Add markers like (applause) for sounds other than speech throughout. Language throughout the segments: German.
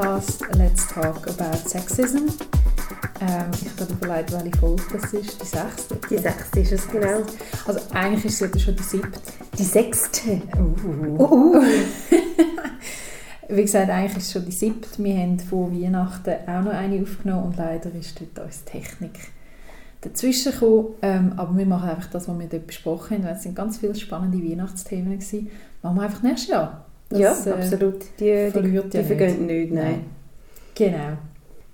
Podcast Let's Talk About Sexism. Ähm, ich habe überlegt, welche Folge das ist. Die sechste? Die sechste ist es, genau. Also eigentlich ist es schon die siebte. Die sechste. Uh. Uh. (laughs) Wie gesagt, eigentlich ist es schon die siebte. Wir haben vor Weihnachten auch noch eine aufgenommen und leider ist dort unsere Technik dazwischen gekommen. Ähm, aber wir machen einfach das, was wir dort besprochen haben, es sind ganz viele spannende Weihnachtsthemen gewesen. Machen wir einfach nächstes Jahr. Das, ja, äh, absolut. Die, die, die, die vergehen nicht. nein. Genau.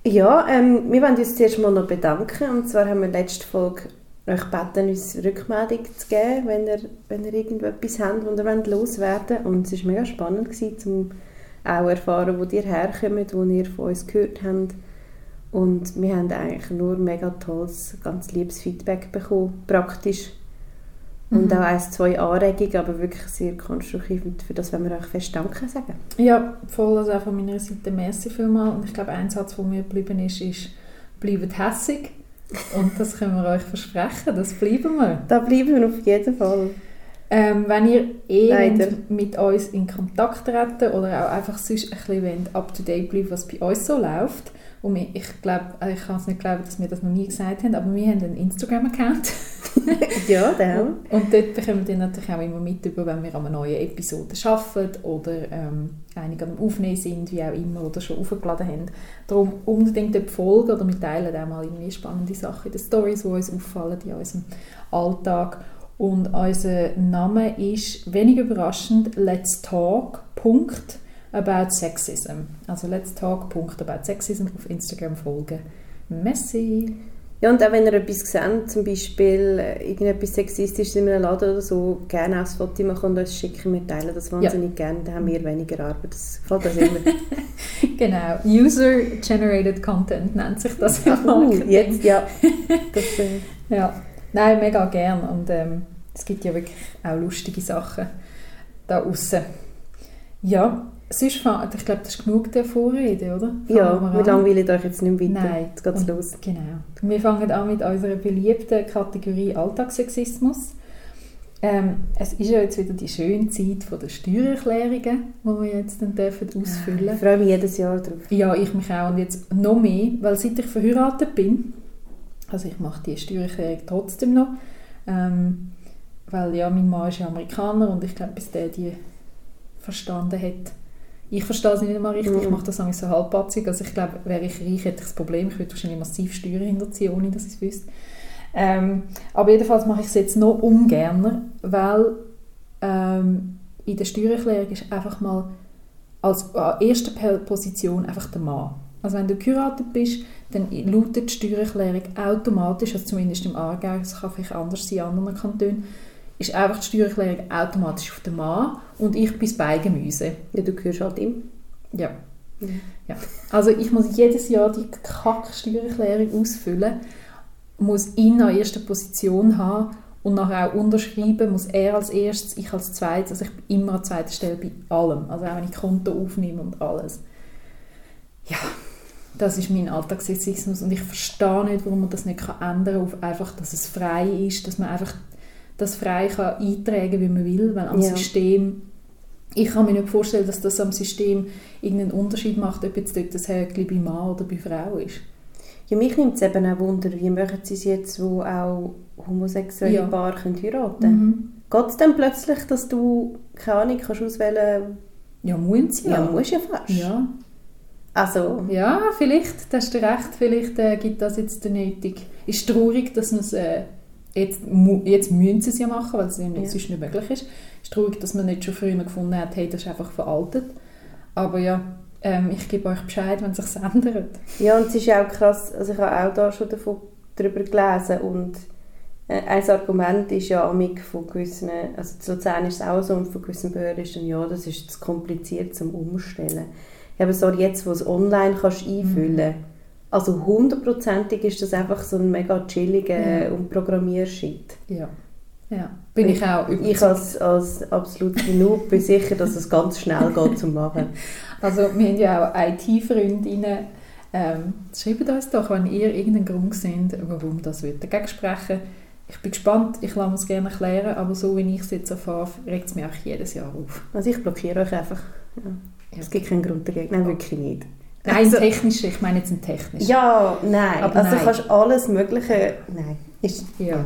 Ja, ähm, wir wollen uns zuerst mal noch bedanken. Und zwar haben wir letzten Folge euch gebeten, uns Rückmeldung zu geben, wenn ihr, wenn ihr irgendetwas habt, das ihr loswerden wollt. Und es war mega spannend, gewesen, um auch erfahren, wo ihr herkommt, wo ihr von uns gehört habt. Und wir haben eigentlich nur mega tolles, ganz liebes Feedback bekommen, praktisch. Und mhm. auch ein, zwei Anregungen, aber wirklich sehr konstruktiv. Und für das wollen wir euch fest Danke sagen. Ja, voll. Also auch von meiner Seite merci vielmals. Und ich glaube, ein Satz, der mir geblieben ist, ist «Bleibt hässig». Und das können wir euch versprechen, das bleiben wir. Da bleiben wir auf jeden Fall. Ähm, wenn ihr eh mit uns in Kontakt treten oder auch einfach sonst ein bisschen up-to-date bleiben, was bei uns so läuft, und wir, ich glaube, äh, ich kann es nicht glauben, dass wir das noch nie gesagt haben, aber wir haben einen Instagram-Account. (laughs) ja, der. Und, und dort bekommen wir natürlich auch immer mit, über, wenn wir an einer neuen Episode arbeiten oder ähm, einige am Aufnehmen sind, wie auch immer, oder schon aufgeladen haben. Darum unbedingt dort folgen oder wir teilen auch mal irgendwie spannende Sachen in den Stories, die uns auffallen in unserem Alltag. Und unser Name ist, wenig überraschend, Let's Talk. Punkt about sexism. Also let's talk Punkt about sexism auf Instagram folgen. Messi. Ja, und auch wenn ihr etwas seht, zum Beispiel äh, irgendetwas Sexistisches in einem Laden oder so, gerne auch das Foto machen und uns schicken. Wir teilen das wahnsinnig ja. gerne, dann haben wir weniger Arbeit. Das gefällt uns immer. (laughs) genau. User-Generated Content nennt sich das im uh, jetzt, ja. (laughs) Das, äh. ja. Nein, mega gern. Und ähm, es gibt ja wirklich auch lustige Sachen da außen. Ja, Sonst, ich glaube, das ist genug der Vorrede, oder? Fangen ja, wir langweilen euch jetzt nicht weiter. Nein. Jetzt geht's los. Genau. Wir fangen an mit unserer beliebten Kategorie Alltagssexismus. Ähm, es ist ja jetzt wieder die schöne Zeit von der Steuererklärungen, die wir jetzt dann dürfen ausfüllen Ich freue mich jedes Jahr drauf. Ja, ich mich auch. Und jetzt noch mehr, weil seit ich verheiratet bin, also ich mache die Steuererklärung trotzdem noch, ähm, weil ja, mein Mann ist ja Amerikaner und ich glaube, bis der die verstanden hat, ich verstehe es nicht immer richtig, mhm. ich mache das so halbpatzig. Also ich glaube, wäre ich reich, hätte ich das Problem, ich würde wahrscheinlich massiv Steuern hinterziehen, ohne dass ich es wüsste. Ähm, aber jedenfalls mache ich es jetzt noch ungern, weil ähm, in der Steuererklärung ist einfach mal als äh, erste Position einfach der Mann. Also wenn du geheiratet bist, dann lautet die Steuererklärung automatisch, also zumindest im Aargau, das kann vielleicht anders sein in anderen Kantonen, ist einfach die Steuererklärung automatisch auf den Mann und ich bin das Beigemüse. Ja, du gehörst halt ihm. Ja. Ja. Also ich muss jedes Jahr die Kack-Steuererklärung ausfüllen, muss ihn an erster Position haben und nachher auch unterschreiben, muss er als erstes, ich als zweites, also ich bin immer an zweiter Stelle bei allem, also auch wenn ich Konto aufnehme und alles. Ja, das ist mein Alltagssexismus und ich verstehe nicht, warum man das nicht ändern kann, auf einfach, dass es frei ist, dass man einfach das frei kann eintragen wie man will, weil am ja. System ich kann mir nicht vorstellen, dass das am System irgendeinen Unterschied macht, ob jetzt dort das Häkchen bei Mann oder bei Frau ist. Ja, mich nimmt es eben auch Wunder, wie machen sie es jetzt, wo auch homosexuelle ja. Paare können heiraten können. Mhm. Geht es dann plötzlich, dass du, keine Ahnung, kannst auswählen Ja, muss ja. Ja, muss ja fast. Ja. Also... Ja, vielleicht, da hast du recht, vielleicht äh, gibt das jetzt der nötig. Ist traurig, dass man es... Äh, jetzt, jetzt müssen sie es ja machen, weil es ja. sonst nicht möglich ist. Es ist traurig, dass man nicht schon früher gefunden hat, hey, das ist einfach veraltet. Aber ja, ähm, ich gebe euch Bescheid, wenn es sich (laughs) ändert. Ja, und es ist ja auch krass, also ich habe auch da schon davon, darüber gelesen und äh, ein Argument ist ja amig von gewissen, also zu Luzern ist es auch so und von gewissen Behörden ist dann, ja, das ist zu kompliziert zum Umstellen. Aber so jetzt, wo du es online kannst einfüllen kannst, mhm also hundertprozentig ist das einfach so ein mega chilliger ja. und Programmiershit. Ja. Ja, bin ich, ich auch überzeugt. Ich als, als absolut genug bin sicher, dass es ganz schnell geht zu machen. (laughs) Also wir haben ja auch IT-Freundinnen. Ähm, schreibt uns doch, wenn ihr irgendeinen Grund seht, warum das dagegen sprechen ich bin gespannt, ich lasse es gerne erklären, aber so wie ich es jetzt erfahre, regt es mich auch jedes Jahr auf. Also ich blockiere euch einfach. Ja. Es gibt keinen Grund dagegen. Nein, wirklich nicht. Nein, also, technisch, ich meine jetzt ein technisch. Ja, nein. Aber also nein. du kannst alles Mögliche... Nein. Ist, ja.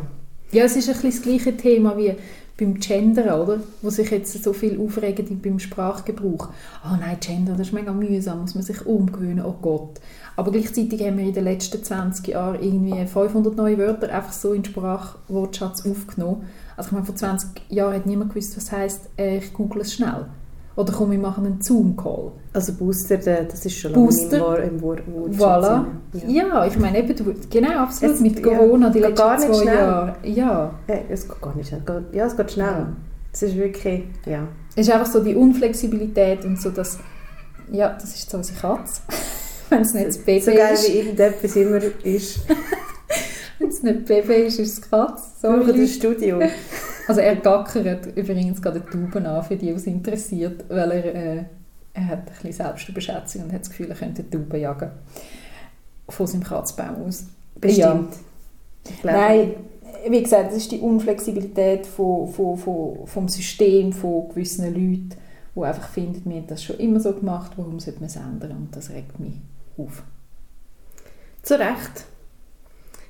ja, es ist ein bisschen das gleiche Thema wie beim Gender, oder? Wo sich jetzt so viel aufregen beim Sprachgebrauch. Ah oh nein, Gender, das ist mega mühsam, muss man sich umgewöhnen, oh Gott. Aber gleichzeitig haben wir in den letzten 20 Jahren irgendwie 500 neue Wörter einfach so in den Sprachwortschatz aufgenommen. Also ich meine, vor 20 Jahren hat niemand gewusst, was heisst, äh, ich google es schnell. Oder komm, wir machen einen Zoom-Call. Also Booster, das ist schon Booster, lange im, Wort, im voilà. Ja. ja. ich meine eben, du, genau, absolut, es, mit Corona, ja, die letzten gar nicht zwei schnell. Jahre. Ja. ja. Es geht gar nicht schnell. Ja, es geht schnell. Es ist wirklich, ja. Es ist einfach so die Unflexibilität und so, dass, ja, das ist so unsere Katze. Wenn es nicht das Baby so geil, wie irgendetwas immer ist. (laughs) Wenn es nicht Baby ist, ist es Katze. Sorry. das Studio. (laughs) Also er gackert übrigens gerade die Tauben an, für die, was interessiert, weil er, äh, er hat ein bisschen Selbstüberschätzung und hat das Gefühl, er könnte Tauben jagen. Von seinem Kratzbaum aus. Bestimmt. Ja. Nein, wie gesagt, das ist die Unflexibilität von, von, von, vom System, von gewissen Leuten, die einfach finden, wir haben das schon immer so gemacht, warum sollte man es ändern? Und das regt mich auf. Zu Recht.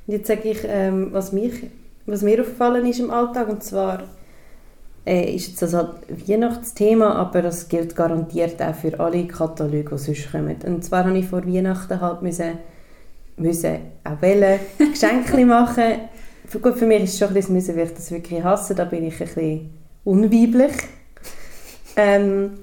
Und jetzt sage ich, ähm, was mich was mir aufgefallen ist im Alltag, und zwar äh, ist das halt Weihnachtsthema, aber das gilt garantiert auch für alle Kataloge, die sonst kommen. Und zwar habe ich vor Weihnachten halt müssen, müssen auch wollen, (laughs) Geschenke machen. Für, gut, für mich ist es schon ein bisschen müssen, weil ich das wirklich hasse, da bin ich ein bisschen unweiblich. Ähm,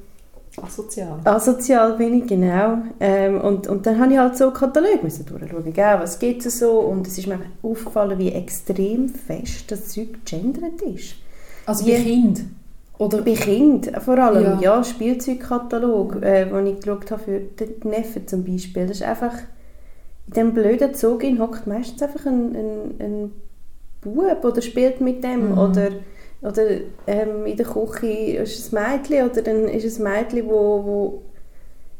Asozial. Asozial bin ich, genau. Ähm, und, und dann habe ich halt so Katalog müssen durchschauen, gell, was gibt es so und es ist mir aufgefallen, wie extrem fest das Zeug gegendert ist. Also wie, bei Kind? Oder? Bei Kind vor allem, ja, ja Spielzeugkatalog, äh, den ich geschaut habe für den Neffen zum Beispiel, das ist einfach, in diesem blöden Zug hockt meistens einfach ein, ein, ein Bub oder spielt mit dem mhm. oder oder ähm, in der Küche ist ein Mädchen oder dann ist es ein Mädchen, wo, wo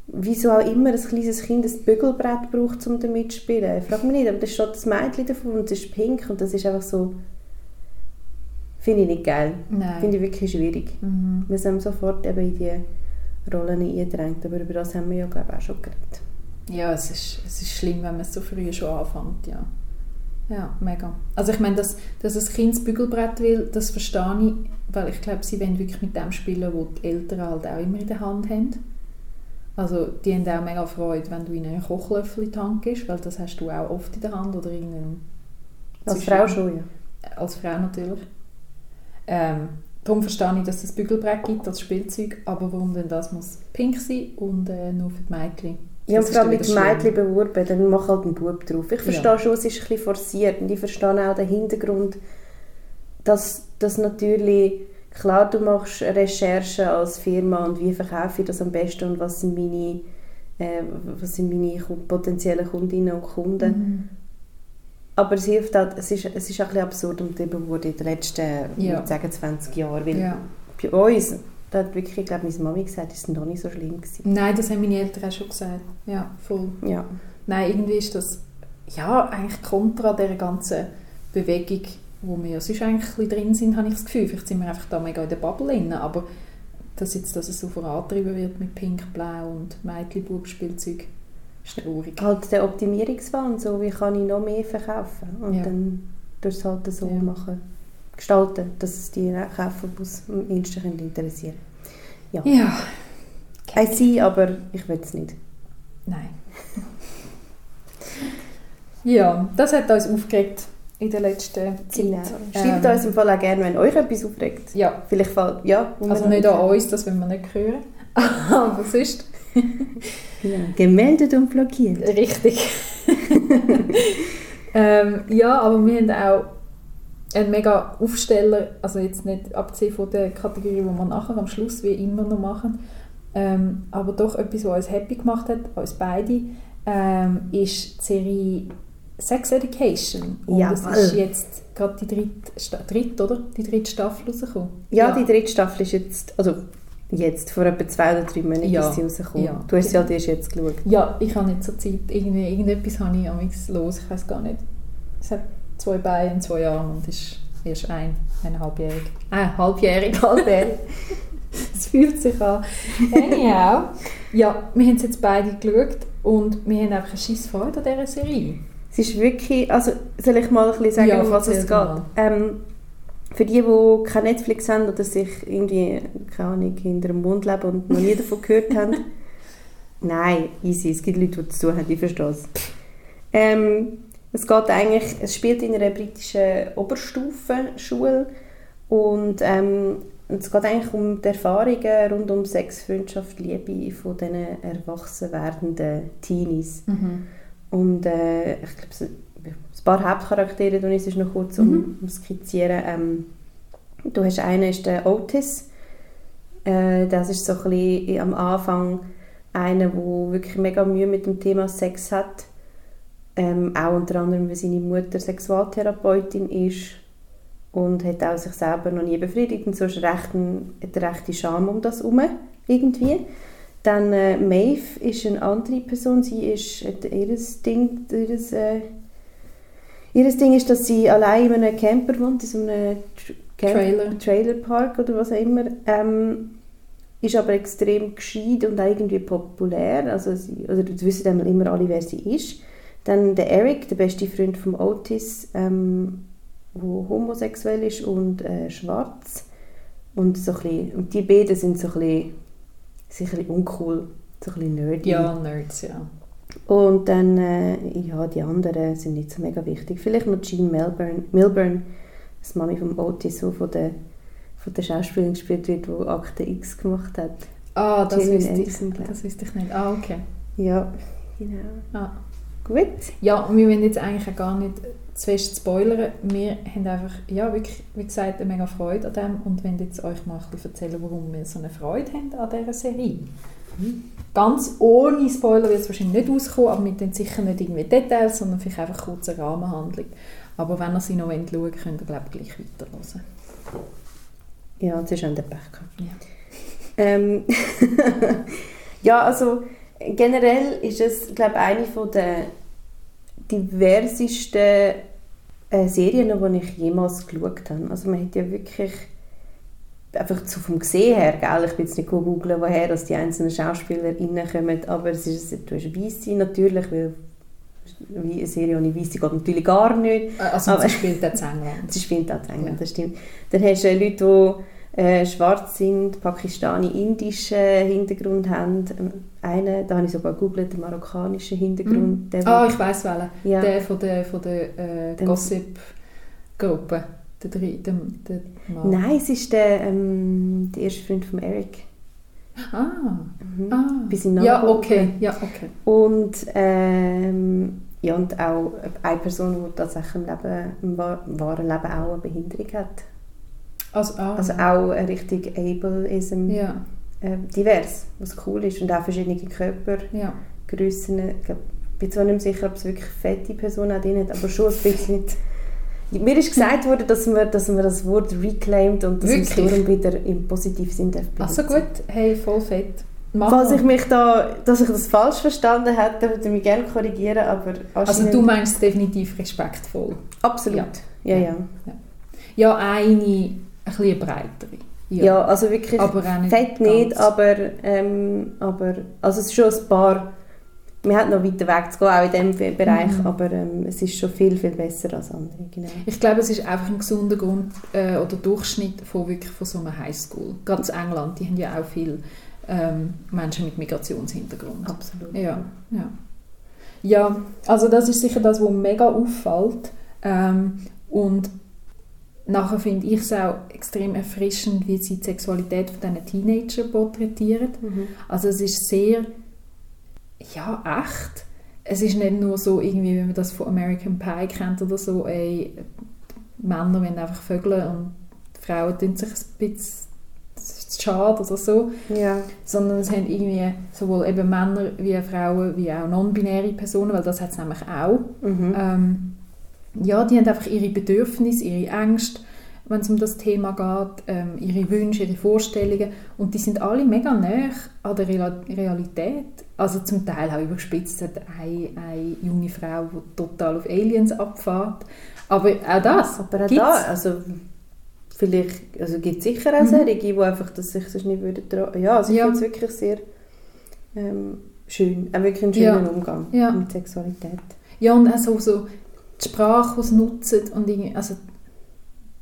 wieso auch immer ein kleines Kind ein Bügelbrett braucht, um damit zu spielen. Ich frage mich nicht, aber da steht das Mädchen davon und es ist pink und das ist einfach so finde ich nicht geil. Nein. Finde ich wirklich schwierig. Mhm. Wir sind sofort eben in diese Rollen eingedrängt, aber über das haben wir ja glaube ich auch schon geredet. Ja, es ist, es ist schlimm, wenn man so früh schon anfängt, ja. Ja, mega. Also ich meine, dass, dass ein Kind das Bügelbrett will, das verstehe ich, weil ich glaube, sie wollen wirklich mit dem spielen, was die Eltern halt auch immer in der Hand haben. Also die haben auch mega Freude, wenn du ihnen einen Kochlöffel in die Hand gibst, weil das hast du auch oft in der Hand oder irgendeinem... Als Frau schon, ja. Als Frau natürlich. Ähm, darum verstehe ich, dass es das Bügelbrett gibt als Spielzeug, aber warum denn das muss pink sein und äh, nur für die Mädchen ja, und vor allem mit Mädchen beworben, dann mach halt einen Bub drauf. Ich verstehe ja. schon, es ist ein bisschen forciert und ich verstehe auch den Hintergrund, dass, dass natürlich, klar, du machst Recherchen als Firma und wie verkaufe ich das am besten und was sind meine, äh, was sind meine potenziellen Kundinnen und Kunden. Mhm. Aber es hilft halt, es ist, es ist ein bisschen absurd und eben wurde in den letzten, ja. 20 Jahren, weil ja. bei uns da hat wirklich, ich glaube, meine Mami gesagt, es war noch nicht so schlimm. Gewesen. Nein, das haben meine Eltern auch schon gesagt. Ja, voll. Ja. Nein, irgendwie ist das ja, eigentlich kontra dieser ganzen Bewegung, wo wir ja sonst eigentlich drin sind, habe ich das Gefühl. Vielleicht sind wir einfach da mega in der Bubble drin, aber dass, jetzt, dass es so vorantrieben wird mit Pink, Blau und Mädchen-Bub-Spielzeug, ist traurig. Halt der Optimierungswahn, so wie kann ich noch mehr verkaufen und ja. dann durch es halt so ja. machen gestalten, dass es die Käuferbus am ehesten interessieren Ja. ja. Okay. I see, aber ich will es nicht. Nein. (laughs) ja, das hat uns aufgeregt in der letzten Zeit. Genau. Schreibt ähm, uns im Fall auch gerne, wenn euch etwas aufregt. Ja. Vielleicht fällt, ja. Also nicht an uns, das wollen wir nicht hören. (laughs) Aber sonst. ja, (laughs) gemeldet und blockiert. Richtig. ähm, ja, aber wir haben auch ein mega Aufsteller, also jetzt nicht abgesehen von der Kategorie, die wir nachher am Schluss wie immer noch machen, ähm, aber doch etwas, was uns happy gemacht hat, uns beide, ähm, ist die Serie Sex Education. Und ja, es ist jetzt gerade die dritte, dritte, oder? Die dritte Staffel rausgekommen. Ja, ja, die dritte Staffel ist jetzt, also jetzt, vor etwa zwei oder drei Monaten ja. ist sie rausgekommen. Ja, du hast genau. sie halt erst jetzt geschaut. Ja, ich habe nicht so Zeit, irgendwie, irgendetwas habe ich los, ich weiß gar nicht. Es hat zwei Beine und zwei Arme und ist erst ein, eineinhalbjährig. Äh, halbjährig, (laughs) halbjährig. Es fühlt sich an. Anyhow, ja, wir haben es jetzt beide geschaut und wir haben einfach eine scheisse Freude an dieser Serie. Es ist wirklich, also soll ich mal ein bisschen sagen, Ja, um was es geht? Ähm, für die, die kein Netflix haben oder sich irgendwie, keine Ahnung, hinter dem Mund leben und noch nie davon gehört haben, (laughs) nein, easy, es gibt Leute, die das tun haben, ich verstehe es. Ähm, es geht eigentlich, es spielt in einer britischen Oberstufenschule und ähm, es geht eigentlich um die Erfahrungen rund um Sex, Freundschaft, Liebe von diesen erwachsen werdenden Teenies. Und äh, ich glaube, ein paar Hauptcharaktere, ich es noch kurz um, um skizzieren. Ähm, du hast einen, ist der Otis. Äh, das ist so ein bisschen am Anfang einer, der wirklich mega Mühe mit dem Thema Sex hat. Ähm, auch unter anderem, weil seine Mutter Sexualtherapeutin ist und hat auch sich selber noch nie befriedigt und so ist recht ein, hat eine rechte Scham um das herum, irgendwie. Dann äh, Maeve ist eine andere Person, sie ist, hat ihres Ding, ihres, äh, ihres Ding ist, dass sie allein in einem Camper wohnt, in so einem Camp Trailer. Trailerpark oder was auch immer. Ähm, ist aber extrem gescheit und auch irgendwie populär. Also sie, oder das wissen immer alle, wer sie ist. Dann der Eric, der beste Freund von Otis, ähm, wo homosexuell ist und äh, schwarz. Und, so ein bisschen, und die beiden sind so ein bisschen, sind ein bisschen uncool, so ein bisschen nerdy. Ja, Nerds, ja. Und dann, äh, ja, die anderen sind nicht so mega wichtig. Vielleicht noch Jean Milburn, Milburn das Mami von Otis, die von der, von der Schauspielerin gespielt wird, die Akte X gemacht hat. Ah, das wüsste ich. das wüsste ich nicht. Ah, okay. Ja, genau. Ah. Gut. Ja, und wir wollen jetzt eigentlich auch gar nicht zu fest spoilern. Wir haben einfach, ja, wirklich, wie gesagt, eine mega Freude an dem und wollen jetzt euch mal ein bisschen erzählen, warum wir so eine Freude haben an dieser Serie. Ganz ohne Spoiler wird es wahrscheinlich nicht rauskommen, aber mit den sicher nicht irgendwie Details, sondern vielleicht einfach kurz eine Rahmenhandlung. Aber wenn ihr sie noch schauen wollt, könnt ihr, glaube ich, gleich weiterhören. Ja, jetzt ist schon der Pech. Ja. Ähm, (laughs) ja, also generell ist es, glaube ich, eine von der diversesten äh, Serien, die ich jemals geschaut habe. Also man hat ja wirklich einfach so vom Gesehen her, gell? ich bin jetzt nicht googeln, woher dass die einzelnen SchauspielerInnen kommen, aber es ist, du hast Weisse natürlich, weil wie eine Serie ohne Weisse geht natürlich gar nicht. Also Aber- sie spielt jetzt England. (laughs) Sie spielt auch in England, Ja. das stimmt. Dann hast du äh, Leute, die äh, schwarz sind, pakistani-indischen Hintergrund haben. Einen, da habe ich sogar gegoogelt, den marokkanischen Hintergrund. Der, Ah, ich weiss welchen. ja, Der von der, von der äh, Gossip-Gruppe. Der, der, der Mann. Nein, es ist der, ähm, der erste Freund von Eric. Ah, Mhm. ah. Bis in Ja, okay. Ja, okay. Und, ähm, ja, und auch eine Person, die tatsächlich im, Leben, im wa- wahren Leben auch eine Behinderung hat. Also, ah, Also auch richtig Ableism ja, äh, divers, was cool ist. Und auch verschiedene Körpergrössen. ja. Ich glaub, bin zwar nicht sicher, ob es wirklich fette Personen auch drin hat, aber schon ein (laughs) bisschen. Mir ist gesagt worden, dass man, dass man das Wort reclaimed und dass es Wirklich? darum wieder im positiven Sinn darf benutzen. gut. Hey, voll fett. Mach Falls ich mich da, dass ich das falsch verstanden hätte, würde ich mich gerne korrigieren, aber also du meinst es definitiv respektvoll. Absolut. Ja, ja. Ja, eine, ein bisschen breitere. Ja, also wirklich aber nicht fett nicht, ganz. aber, ähm, aber also es ist schon ein paar, wir haben noch weiter Weg zu gehen, auch in diesem Bereich, Mhm. aber ähm, es ist schon viel, viel besser als andere, genau. Ich glaube, es ist einfach ein gesunder Grund äh, oder Durchschnitt von, wirklich von so einer Highschool. Gerade in England, die haben ja auch viele ähm, Menschen mit Migrationshintergrund. Absolut. Ja, ja. Ja, also das ist sicher das, was mega auffällt. Ähm, und nachher finde ich es auch extrem erfrischend, wie sie die Sexualität von diesen Teenager porträtieren. Mhm. Also es ist sehr, ja, echt. Es ist nicht nur so, irgendwie, wie man das von American Pie kennt oder so, ey, Männer wollen einfach vögeln und Frauen tun sich ein bisschen schade oder so Ja. sondern es haben irgendwie sowohl eben Männer wie Frauen wie auch non-binäre Personen, weil das hat es nämlich auch. Mhm. Ähm, ja, die haben einfach ihre Bedürfnisse, ihre Ängste, wenn es um das Thema geht, ähm, ihre Wünsche, ihre Vorstellungen und die sind alle mega nah an der Realität. Also zum Teil auch überspitzt hat eine, eine junge Frau, die total auf Aliens abfährt. Aber auch das Aber auch da, also vielleicht, also gibt es sicher auch mhm. solche, die einfach das sich das nicht würden trauen. Ja, also ich ja. finde es wirklich sehr ähm, schön, auch wirklich einen schönen ja. Umgang ja. mit Sexualität. Ja, und auch so, so die Sprache, die sie nutzen und irgendwie, also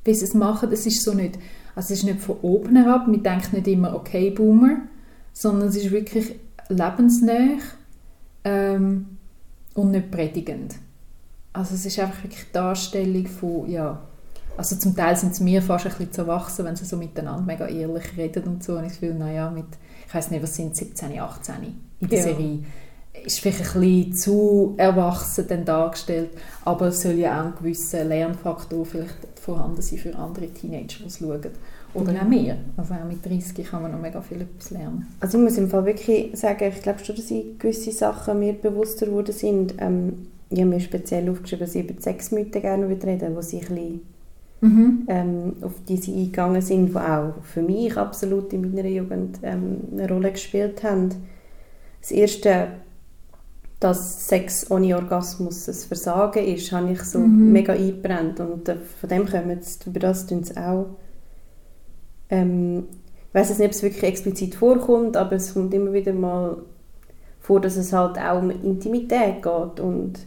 wie sie es machen, das ist so nicht, also es ist nicht von oben herab, man denkt nicht immer, okay, Boomer, sondern es ist wirklich lebensnah ähm, und nicht predigend. Also es ist einfach wirklich die Darstellung von, ja, also zum Teil sind es mir fast ein bisschen zu erwachsen, wenn sie so miteinander mega ehrlich reden und so. Und ich fühle, naja, mit, ich weiß nicht, was sind 17, 18 in der ja. Serie. Ist vielleicht ein bisschen zu erwachsen dann dargestellt, aber es soll ja auch ein gewisser Lernfaktor vielleicht vorhanden sein für andere Teenager, die es schauen. Oder ja. auch mehr. Also auch mit 30 kann man noch mega viel lernen. Also ich muss im Fall wirklich sagen, ich glaube schon, dass ich gewisse Sachen mir bewusster geworden sind. Ähm, ich habe mir speziell aufgeschrieben, dass ich über Sexmythen gerne reden wo sie ein bisschen mhm. ähm, auf die sie eingegangen sind, die auch für mich absolut in meiner Jugend ähm, eine Rolle gespielt haben. Das erste, dass Sex ohne Orgasmus ein Versagen ist, habe ich so mhm. mega eingebrannt und äh, von dem kommen sie, über das tun sie auch. Ähm, ich weiß nicht, ob es wirklich explizit vorkommt, aber es kommt immer wieder mal vor, dass es halt auch um Intimität geht und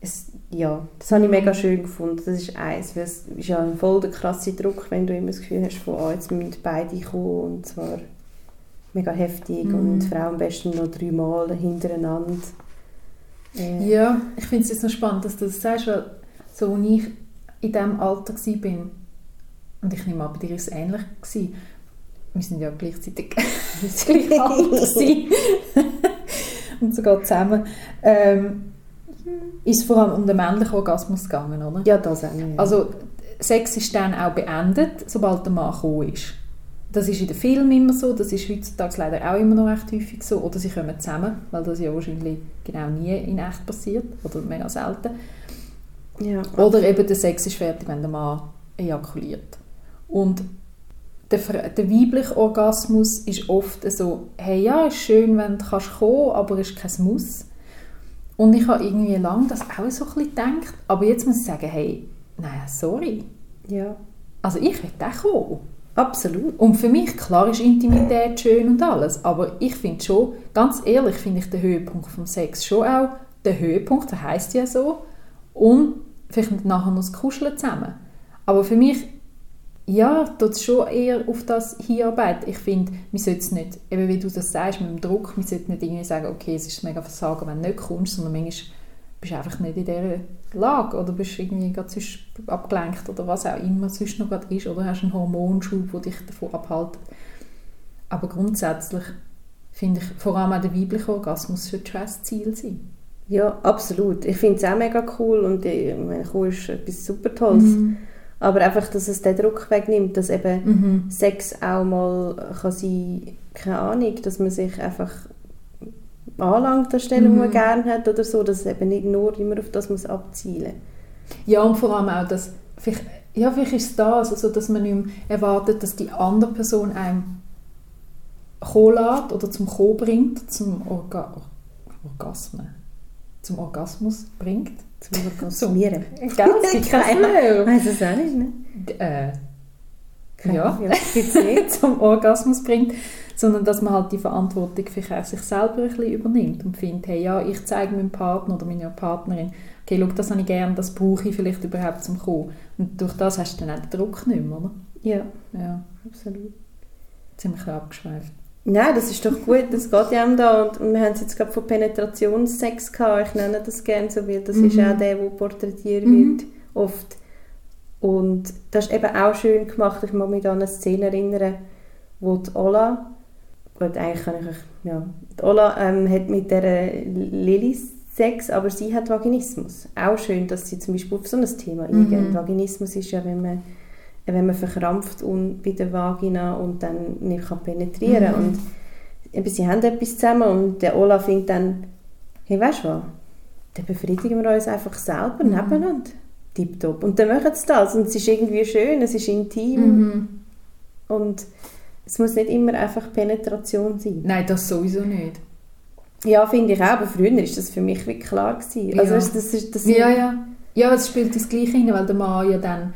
es, ja, das habe ich mega schön gefunden. Das ist eins, weil es ist ja ein voll der krasse Druck, wenn du immer das Gefühl hast, von, oh, jetzt müssen beide kommen und zwar mega heftig mm. und Frau am besten noch dreimal hintereinander. Äh. Ja, ich finde es jetzt noch spannend, dass du das sagst, weil so als ich in diesem Alter war, und ich nehme an, bei dir war es ähnlich, gewesen, wir sind ja gleichzeitig (laughs) gleich alt (laughs) und sogar zusammen, ähm, ist vor allem um den männlichen Orgasmus gegangen, oder? Ja, das auch. Ja. Also Sex ist dann auch beendet, sobald der Mann gekommen ist. Das ist in den Filmen immer so, das ist heutzutage leider auch immer noch recht häufig so. Oder sie kommen zusammen, weil das ja wahrscheinlich genau nie in echt passiert, oder mega selten. Ja. Oder eben der Sex ist fertig, wenn der Mann ejakuliert. Und der, der weibliche Orgasmus ist oft so, hey ja, ist schön, wenn du kannst kommen, aber ist kein Muss. Und ich habe irgendwie lange das auch so ein bisschen gedacht, aber jetzt muss ich sagen, hey, naja, sorry. Ja. Also ich will auch kommen. Absolut. Und für mich, klar ist Intimität schön und alles, aber ich finde schon, ganz ehrlich, finde ich den Höhepunkt vom Sex schon auch der Höhepunkt, der heißt ja so, und vielleicht nachher noch das Kuscheln zusammen. Aber für mich ja, tut es schon eher auf das hinarbeiten. Ich finde, man sollte es nicht, eben wie du das sagst, mit dem Druck, man sollte nicht irgendwie sagen, okay, es ist mega Versagen, wenn du nicht kommst, sondern manchmal bist einfach nicht in dieser Lage oder bist irgendwie gerade sonst abgelenkt oder was auch immer sonst noch gerade ist oder hast einen Hormonschub, der dich davon abhält. Aber grundsätzlich finde ich, vor allem auch der weibliche Orgasmus für die Ziel sein. Ja, absolut. Ich finde es auch mega cool und ich meine, cool ist etwas super Tolles. Mm. Aber einfach, dass es den Druck wegnimmt, dass eben mhm. Sex auch mal kann sein, keine Ahnung, dass man sich einfach anlangt an Stellen, mhm. die man gerne hat oder so, dass es eben nicht nur immer auf das muss abzielen Ja, und vor allem auch, dass vielleicht, ja, vielleicht ist es das, also, dass man nicht mehr erwartet, dass die andere Person einem lässt oder zum Kommen bringt, zum Orga Orgasmus, zum Orgasmus bringt zum Orgasmieren. (laughs) Gell? Es gibt keine Weiß es auch nicht, ne? Äh, ja, nicht (laughs) zum Orgasmus bringt, sondern dass man halt die Verantwortung für auch sich selber ein bisschen übernimmt und findet, hey, ja, ich zeige meinem Partner oder meiner Partnerin, okay, schau, das habe ich gerne, das brauche ich vielleicht überhaupt zum Kommen. Und durch das hast du dann auch den Druck nicht mehr, oder? Ja, ja. absolut. Ziemlich abgeschweift. Nein, das ist doch gut, das geht ja auch da. Und wir haben es jetzt gerade von Penetrationssex gehabt, ich nenne das gerne so, weil das mhm. ist auch der, der porträtiert mhm. wird, oft. Und das ist eben auch schön gemacht. Ich muss mich an eine Szene erinnern, wo die Ola, gut, eigentlich kann ich, ja, die Ola ähm, hat mit der Lilly Sex, aber sie hat Vaginismus. Auch schön, dass sie zum Beispiel auf so ein Thema mhm. eingehen. Vaginismus ist ja, wenn man wenn man verkrampft und bei der Vagina und dann nicht kann penetrieren kann. Mhm. Und eben, sie haben etwas zusammen und der Olaf findet dann, hey, weißt du was, dann befriedigen wir uns einfach selber mhm. nebeneinander. tipptopp. Und dann machen sie das und es ist irgendwie schön, es ist intim Mhm. und es muss nicht immer einfach Penetration sein. Nein, das sowieso nicht. Ja, finde ich auch, aber früher ist das für mich wirklich klar gewesen. Also Ja. das, ist, das Ja, ja. Ja, es spielt das Gleiche rein, weil der Mann ja dann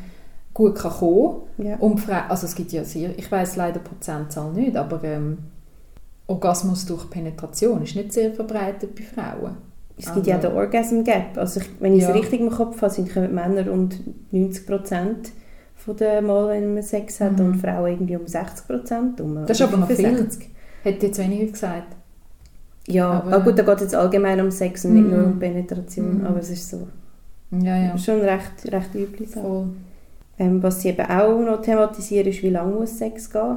gut kann kommen Ja. Und Frau, also es gibt ja sehr, ich weiß leider die Prozentzahl nicht, aber ähm, Orgasmus durch Penetration ist nicht sehr verbreitet bei Frauen. Es gibt ja Also- den Orgasm Gap. Also ich, wenn ich es Ja. richtig im Kopf habe, sind Männer rund 90% von den Mal, wenn man Sex hat, Mhm. und Frauen irgendwie um 60% um. Das ist aber noch viel. 65. Hätte jetzt weniger gesagt. Ja, Aber- aber, gut, da geht es jetzt allgemein um Sex und nicht Mhm. nur um Penetration, Mhm. aber es ist so Ja, ja. schon recht, recht üblich. So. Ähm, was sie eben auch noch thematisieren, ist, wie lange muss Sex gehen.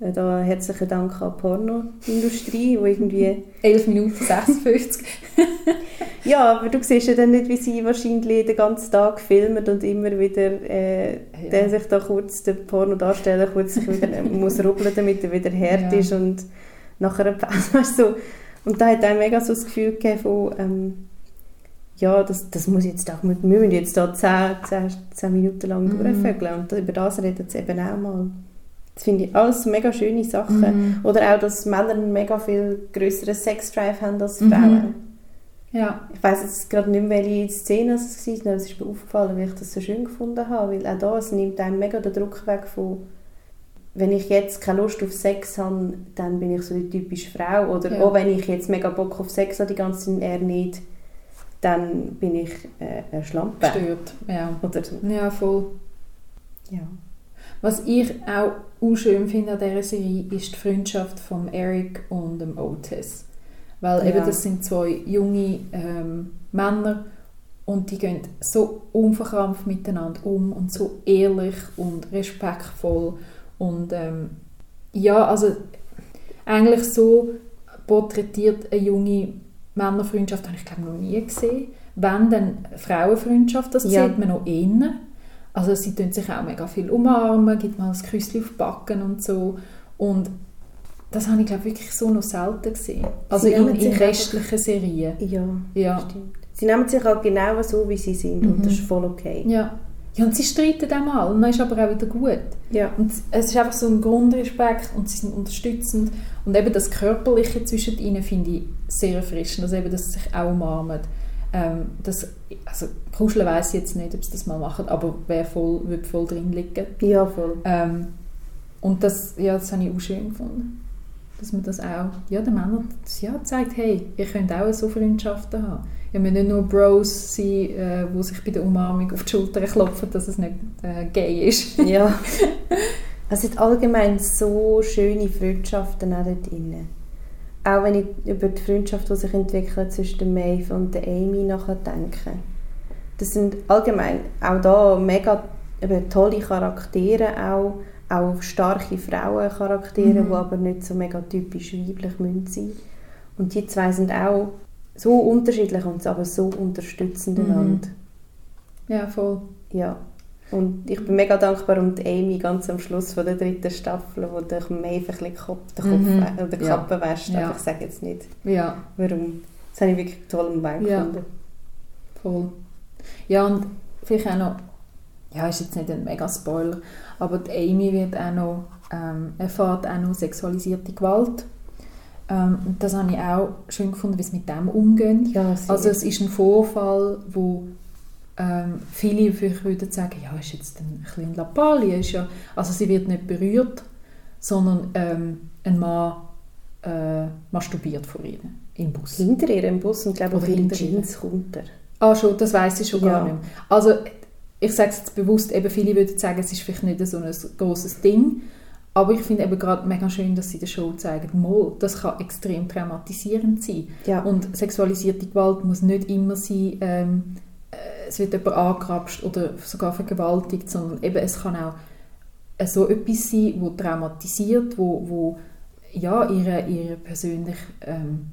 Äh, Da herzlichen Dank an die Pornoindustrie, wo irgendwie... (laughs) 11 Minuten 56. (laughs) Ja, aber du siehst ja dann nicht, wie sie wahrscheinlich den ganzen Tag filmen und immer wieder äh, Ja. der sich da kurz, der Pornodarsteller kurz sich wieder (laughs) muss rubbeln, damit er wieder hart Ja. ist und nachher eine Pause, weißt du. Und da hat einem mega so das Gefühl gegeben von, ähm, ja, das, das muss jetzt auch, wir müssen jetzt da 10, 10, 10 Minuten lang Mhm. durchvögeln und über das redet sie eben auch mal. Das finde ich alles mega schöne Sachen. Mhm. Oder auch, dass Männer einen mega viel größeren Sexdrive haben als Mhm. Frauen. Ja. Ich weiß jetzt gerade nicht mehr, welche Szene es war, aber es ist mir aufgefallen, weil ich das so schön gefunden habe. Weil auch da, es nimmt einem mega den Druck weg von, wenn ich jetzt keine Lust auf Sex habe, dann bin ich so die typische Frau. Oder Ja. auch wenn ich jetzt mega Bock auf Sex habe, die ganze Zeit eher nicht, dann bin ich äh, eine Schlampe. Stört. Ja. Oder so. ja, voll. Ja. Was ich auch auch schön finde an dieser Serie, ist die Freundschaft von Eric und dem Otis. Weil Ja. eben das sind zwei junge ähm, Männer und die gehen so unverkrampft miteinander um und so ehrlich und respektvoll und ähm, ja, also eigentlich so porträtiert eine junge Männerfreundschaft habe ich glaube noch nie gesehen. Wenn dann Frauenfreundschaft, das Ja. sieht man noch eher. Also sie tun sich auch mega viel umarmen, gibt mal ein Küsschen auf die Backen und so. Und das habe ich glaube wirklich so noch selten gesehen. Also in, in restlichen Serien. Ja, Ja. stimmt. Sie nehmen sich auch genau so, wie sie sind und Mhm. das ist voll okay. ja. Ja, und sie streiten auch mal und dann ist aber auch wieder gut. Ja. Und es ist einfach so ein Grundrespekt und sie sind unterstützend. Und eben das Körperliche zwischen ihnen finde ich sehr erfrischend. Also eben, dass sie sich auch umarmen. Ähm, das, also Kuscheln weiss ich jetzt nicht, ob sie das mal machen, aber wer voll, wird voll drin liegen. Ja, voll. Ähm, und das, ja, das habe ich auch schön gefunden. Dass man das auch, ja, den Männern ja, zeigt, hey, ihr könnt auch so Freundschaften haben. Ihr müsst nicht nur Bros sein, äh, die sich bei der Umarmung auf die Schulter klopfen, dass es nicht äh, gay ist. Ja. (laughs) Es sind allgemein so schöne Freundschaften auch dort drin. Auch wenn ich über die Freundschaft, die sich entwickelt zwischen der Maeve und der Amy nachher denke. Das sind allgemein auch da mega eben, tolle Charaktere, auch, auch starke Frauencharaktere, Mhm. die aber nicht so mega typisch weiblich müssen sein Und die zwei sind auch so unterschiedlich und aber so unterstützend Mhm. einander. Ja, voll. Ja. Und ich bin mega dankbar um die Amy ganz am Schluss von der dritten Staffel, wo der Maeve ein bisschen Kopf, den Kopf Mhm. wä- oder die Ja. Kappe wäscht. Ja. Aber ich sage jetzt nicht, Ja, warum. Das habe ich wirklich toll am Weg Ja. gefunden. voll. Ja, und vielleicht auch noch, ja, ist jetzt nicht ein mega Spoiler, aber die Amy wird auch noch, ähm, erfährt auch noch sexualisierte Gewalt. Ähm, das habe ich auch schön gefunden, wie sie mit dem umgehen. Ja. Also es ist ein Vorfall, wo ähm, viele vielleicht würden sagen, ja, ist jetzt ein bisschen Lappalie. Ist ja, also sie wird nicht berührt, sondern ähm, ein Mann äh, masturbiert vor ihnen im Bus. hinter ihr im Bus und glaube auf ihre ihr. Jeans kommt er. Ah, schon, das weiß ich schon Ja. gar nicht mehr. Also ich sage es jetzt bewusst, eben viele würden sagen, es ist vielleicht nicht so ein großes Ding, aber ich finde eben gerade mega schön, dass sie der Show zeigen, mal, das kann extrem traumatisierend sein. Ja. Und sexualisierte Gewalt muss nicht immer sein, ähm, äh, es wird jemand angekrapscht oder sogar vergewaltigt, sondern eben es kann auch äh, so etwas sein, wo traumatisiert, wo, wo ja, ihre, ihre persönlich ähm,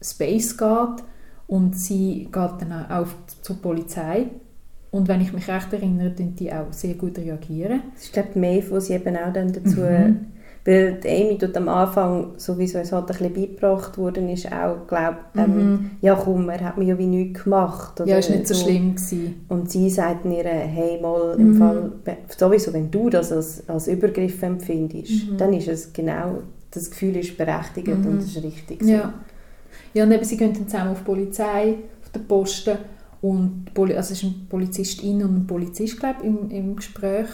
Space geht und sie geht dann auch zur Polizei und wenn ich mich recht erinnere, tun die auch sehr gut reagieren. Das ist glaube Maeve, wo sie eben auch dann dazu Mhm. Weil Amy dort am Anfang, so wie es uns halt ein bisschen beigebracht worden ist, auch glaubt, ähm, Mhm. ja komm, er hat mir ja wie nichts gemacht. Oder Ja, ist nicht so schlimm gewesen. Und sie sagt ihr, hey mal, im Mhm. Fall, sowieso wenn du das als, als Übergriff empfindest, Mhm. dann ist es genau, das Gefühl ist berechtigt Mhm. und das ist richtig so. Ja. ja, und eben, sie gehen dann zusammen auf die Polizei, auf den Posten und also es ist ein Polizistin und ein Polizist, glaube ich, im, im Gespräch.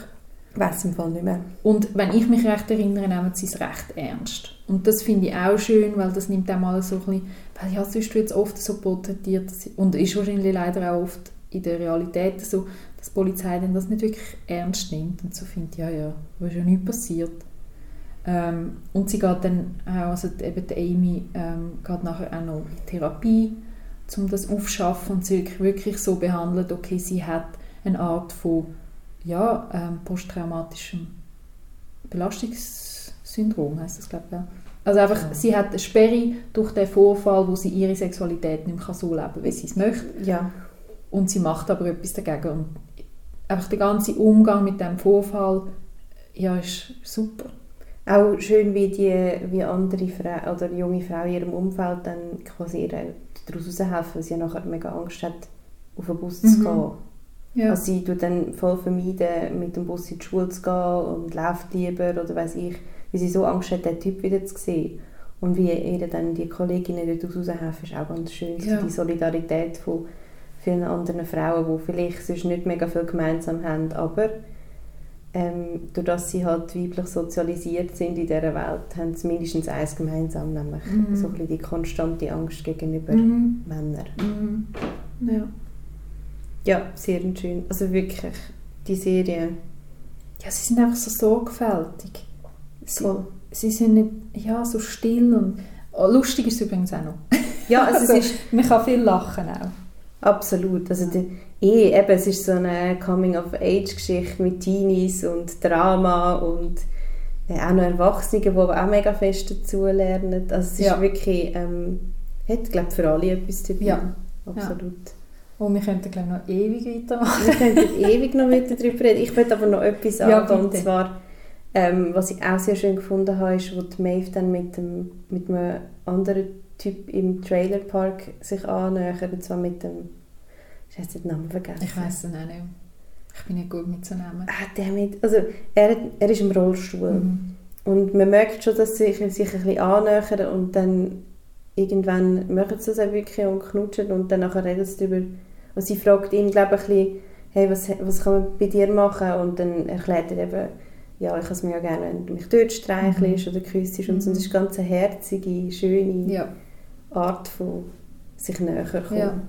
Weiss im Fall nicht mehr. Und wenn ich mich recht erinnere, nehmen sie es recht ernst. Und das finde ich auch schön, weil das nimmt auch mal so ein bisschen, weil ja, sonst wird es oft so porträtiert und ist wahrscheinlich leider auch oft in der Realität so, dass die Polizei dann das nicht wirklich ernst nimmt und so findet, ja, ja, was ist ja nichts passiert. Ähm, und sie geht dann auch, also eben die Amy ähm, geht nachher auch noch in Therapie, um das aufschaffen und sie wirklich so behandelt, okay, sie hat eine Art von ja, ähm, posttraumatischem Belastungssyndrom, heißt das glaube ich. Ja. Also einfach, Ja. sie hat eine Sperre durch den Vorfall, wo sie ihre Sexualität nicht mehr so leben kann, wie sie es möchte. Ja, Und sie macht aber etwas dagegen. Und einfach der ganze Umgang mit dem Vorfall, ja, ist super. auch schön, wie, die, wie andere Frau, oder junge Frauen in ihrem Umfeld dann quasi ihr daraus raushelfen, weil sie ja nachher mega Angst hat, auf den Bus zu Mhm. gehen. Ja. Also sie tut dann voll vermeiden, mit dem Bus in die Schule zu gehen und läuft lieber oder weiß ich, wie sie so Angst hat, den Typ wieder zu sehen. Und wie ihr dann die Kolleginnen dort raushelfen, ist auch ganz schön. Ja. Die Solidarität von vielen anderen Frauen, die vielleicht sonst nicht mega viel gemeinsam haben, aber ähm, durch dass sie halt weiblich sozialisiert sind in dieser Welt, haben sie mindestens eins gemeinsam, nämlich Mhm. so ein bisschen die konstante Angst gegenüber Mhm. Männern. Mhm. Ja. Ja, sehr schön. Also wirklich, die Serie ja, sie sind einfach so sorgfältig. Sie, Voll. sie sind nicht ja, so still und oh, lustig ist es übrigens auch noch. Ja, also Also, es (laughs) ist man kann viel lachen auch. absolut. Also die, eh, eben, es ist so eine Coming-of-Age-Geschichte mit Teenies und Drama und äh, auch noch Erwachsene, die auch mega fest dazulernen. Also es ist Ja. wirklich, ähm, hat, glaube für alle etwas dabei. Ja. Absolut. Und wir könnten glaube ich noch ewig weitermachen. Wir könnten ewig noch weiter darüber reden. Ich möchte aber noch etwas Ja, sagen. Und zwar, ähm, was ich auch sehr schön gefunden habe, ist, wo die Maeve dann mit, dem, mit einem anderen Typ im Trailerpark sich annähert. Und zwar mit dem... Ich habe den Namen vergessen. Ich weiß es auch nicht. Ich bin nicht gut mit so Namen. Ah, der mit, also er, er ist im Rollstuhl. Mhm. Und man merkt schon, dass sie sich, sich ein bisschen annähern und dann irgendwann machen sie das auch wirklich und knutschen und dann nachher reden sie darüber. Und sie fragt ihn, glaube ich, ein bisschen, hey, was, was kann man bei dir machen? Und dann erklärt er eben, ja, ich kann es mir ja gerne, wenn du mich dort streichelst oder küsst. Und so. Mhm. das ist eine ganz herzige, schöne Ja. Art von sich näher kommen. Ja.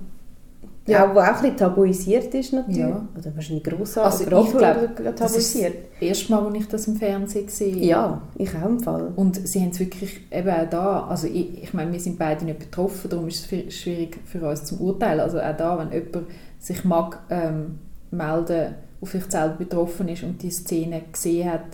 Ja. Auch, wo auch ein bisschen tabuisiert ist natürlich. Ja. Oder wahrscheinlich grossartig. Also ich glaube, oder Das ist tabuisiert. das erste Mal, als ich das im Fernsehen gesehen Ja, ich auch im Fall. Und sie haben es wirklich eben auch da, also ich, ich meine, wir sind beide nicht betroffen, darum ist es schwierig für uns zum Urteilen. Also auch da, wenn jemand sich mag ähm, melden, der vielleicht selber betroffen ist und die Szene gesehen hat,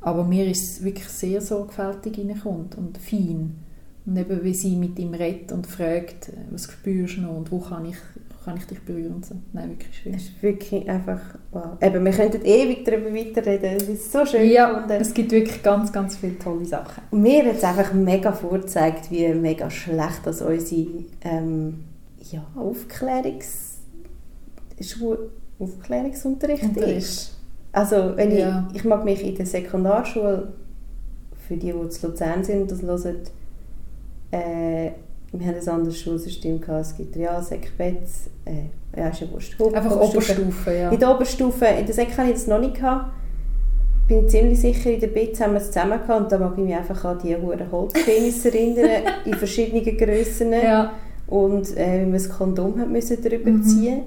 aber mir ist es wirklich sehr sorgfältig reinkommt und fein. Und eben, wie sie mit ihm redet und fragt, äh, was spürst du noch und wo kann ich, kann ich dich so. Nein, wirklich schön. Es ist wirklich einfach wow. Eben, wir könnten ewig darüber weiterreden. Es ist so schön Ja, gefunden. es gibt wirklich ganz, ganz viele tolle Sachen. Mir hat es einfach mega vorgezeigt, wie mega schlecht das unsere ähm, ja, Aufklärungs... Aufklärungsunterricht Und ist. Also, wenn Ja. ich, ich mag mich in der Sekundarschule, für die, die zu Luzern sind und das hören, äh, wir haben ein anderes Schulsystem gehabt. Es gibt Realsek, Betz, äh, ja, ist ja wurscht. Einfach Oberstufe. Oberstufe, ja. In der Oberstufe, in der Sek hatte ich das noch nicht. Gehabt. Bin ziemlich sicher, in der BITS haben wir es zusammen gehabt und da mag ich mich einfach an die hohen Holzpenis (laughs) erinnern, in verschiedenen Grössen. Ja. Und äh, wie man das Kondom hat müssen darüber Mhm. ziehen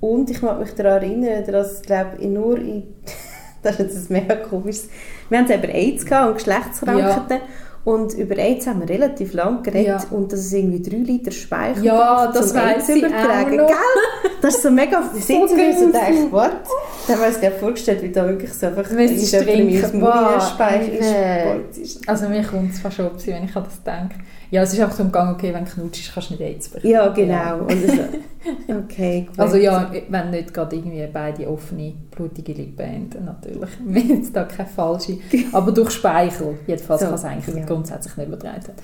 Und ich mag mich daran erinnern, dass glaub, ich nur in... (laughs) das ist jetzt ein mega komisches... Wir haben selber AIDS gehabt und Geschlechtskrankheiten. Und über AIDS haben wir relativ lang geredet Ja. und dass es irgendwie drei Liter Speichel Ja, das um weiss AIDS ich übertragen. auch noch. Gell? Das ist so mega... Wir (laughs) sitzen so gruselig. und denken, what? Dann haben wir uns gerade vorgestellt, wie da wirklich so einfach... Wenn sie ist ist. äh. Boah, das ist- Also mir kommt es fast ob wenn ich an das denke. Ja, es ist einfach so umgegangen, okay, wenn du knutschst, kannst du nicht AIDS bekommen. Ja, genau. Und so, okay, (laughs) gut. Also ja, wenn nicht gerade irgendwie beide offene, blutige Lippen haben, natürlich. (laughs) Wenn jetzt da keine falsche, (laughs) aber durch Speichel, jedenfalls So, kann es eigentlich ja. grundsätzlich nicht übertragen werden.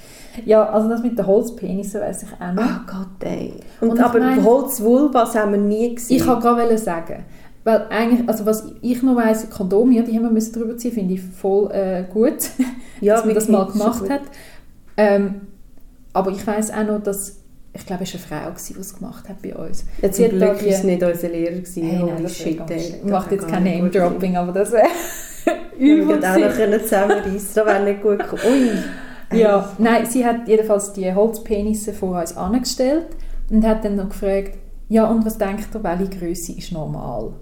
Ja, also das mit den Holzpenissen weiss ich auch noch. Oh Gott, ey. Und, Und aber meine- haben wir nie gesehen. Ich wollte gerade sagen, weil eigentlich, also was ich noch weiss, Kondome, ja, die haben wir müssen drüber ziehen, finde ich voll äh, gut, ja, dass man das mal gemacht hat. Ähm, aber ich weiss auch noch, dass, ich glaube, es war eine Frau, die es gemacht hat bei uns. Ja, zum Glück war es nicht unser Lehrer. Gewesen. Hey, nein, das shit, ey. Wäre jetzt kein Name-Dropping, aber das wäre. (laughs) Wir übel würden auch noch zusammenreissen Das wäre nicht gut gekommen. Ui. Ja, nein, sie hat jedenfalls die Holzpenisse vor uns angestellt und hat dann noch gefragt, ja, und was denkt ihr, welche Größe ist normal?